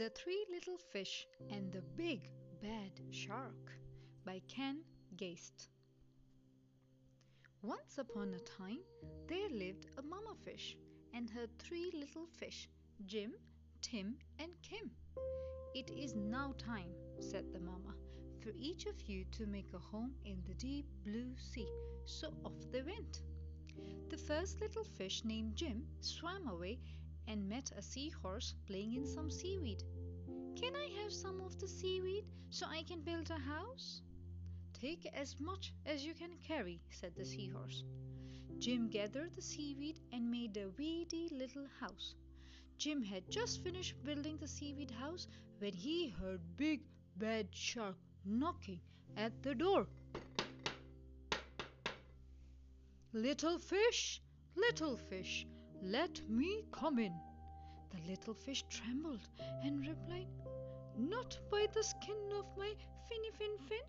The Three Little Fish and the Big Bad Shark by Ken Geist. Once upon a time there lived a mama fish and her three little fish, Jim, Tim, and Kim. It is now time, said the mama, for each of you to make a home in the deep blue sea. So off they went. The first little fish, named Jim, swam away and met a seahorse playing in some seaweed. Can I have some of the seaweed so I can build a house? Take as much as you can carry, said the seahorse. Jim gathered the seaweed and made a weedy little house. Jim had just finished building the seaweed house when he heard Big Bad Shark knocking at the door. Little fish, little fish, let me come in. The little fish trembled and replied, Not by the skin of my finny fin fin.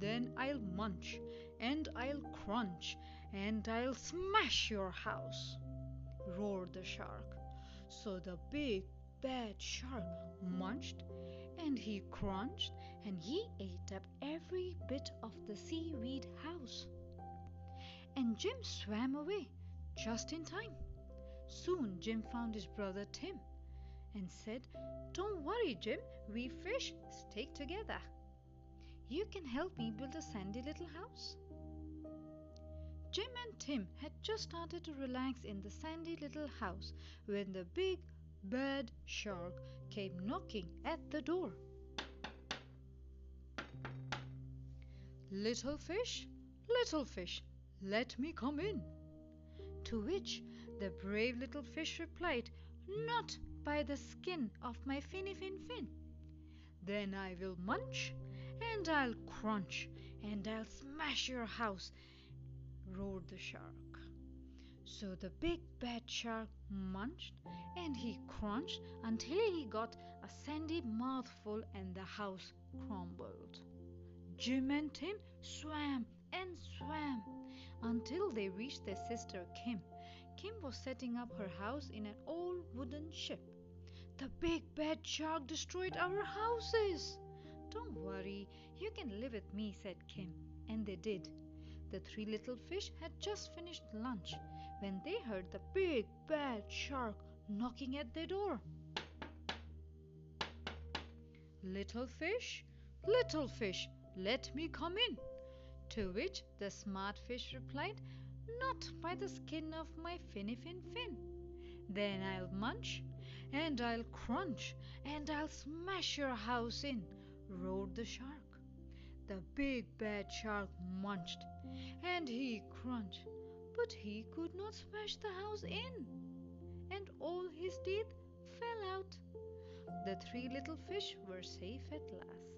Then I'll munch and I'll crunch and I'll smash your house, roared the shark. So the big bad shark munched and he crunched and he ate up every bit of the seaweed house. And Jim swam away just in time. Soon Jim found his brother Tim and said, Don't worry, Jim, we fish stick together. You can help me build a sandy little house. Jim and Tim had just started to relax in the sandy little house when the big bad shark came knocking at the door. Little fish, little fish, let me come in. To which the brave little fish replied, Not by the skin of my finny fin fin. Then I will munch, and I'll crunch, and I'll smash your house, roared the shark. So the big bad shark munched and he crunched until he got a sandy mouthful and the house crumbled. Jim and Tim swam and swam until they reached their sister Kim. Kim was setting up her house in an old wooden ship. The big bad shark destroyed our houses. Don't worry, you can live with me, said Kim. And they did. The three little fish had just finished lunch when they heard the big bad shark knocking at their door. Little fish, little fish, let me come in. To which the smart fish replied, Not by the skin of my finny fin fin. Then I'll munch, and I'll crunch, and I'll smash your house in, roared the shark. The big bad shark munched, and he crunched, but he could not smash the house in, and all his teeth fell out. The three little fish were safe at last.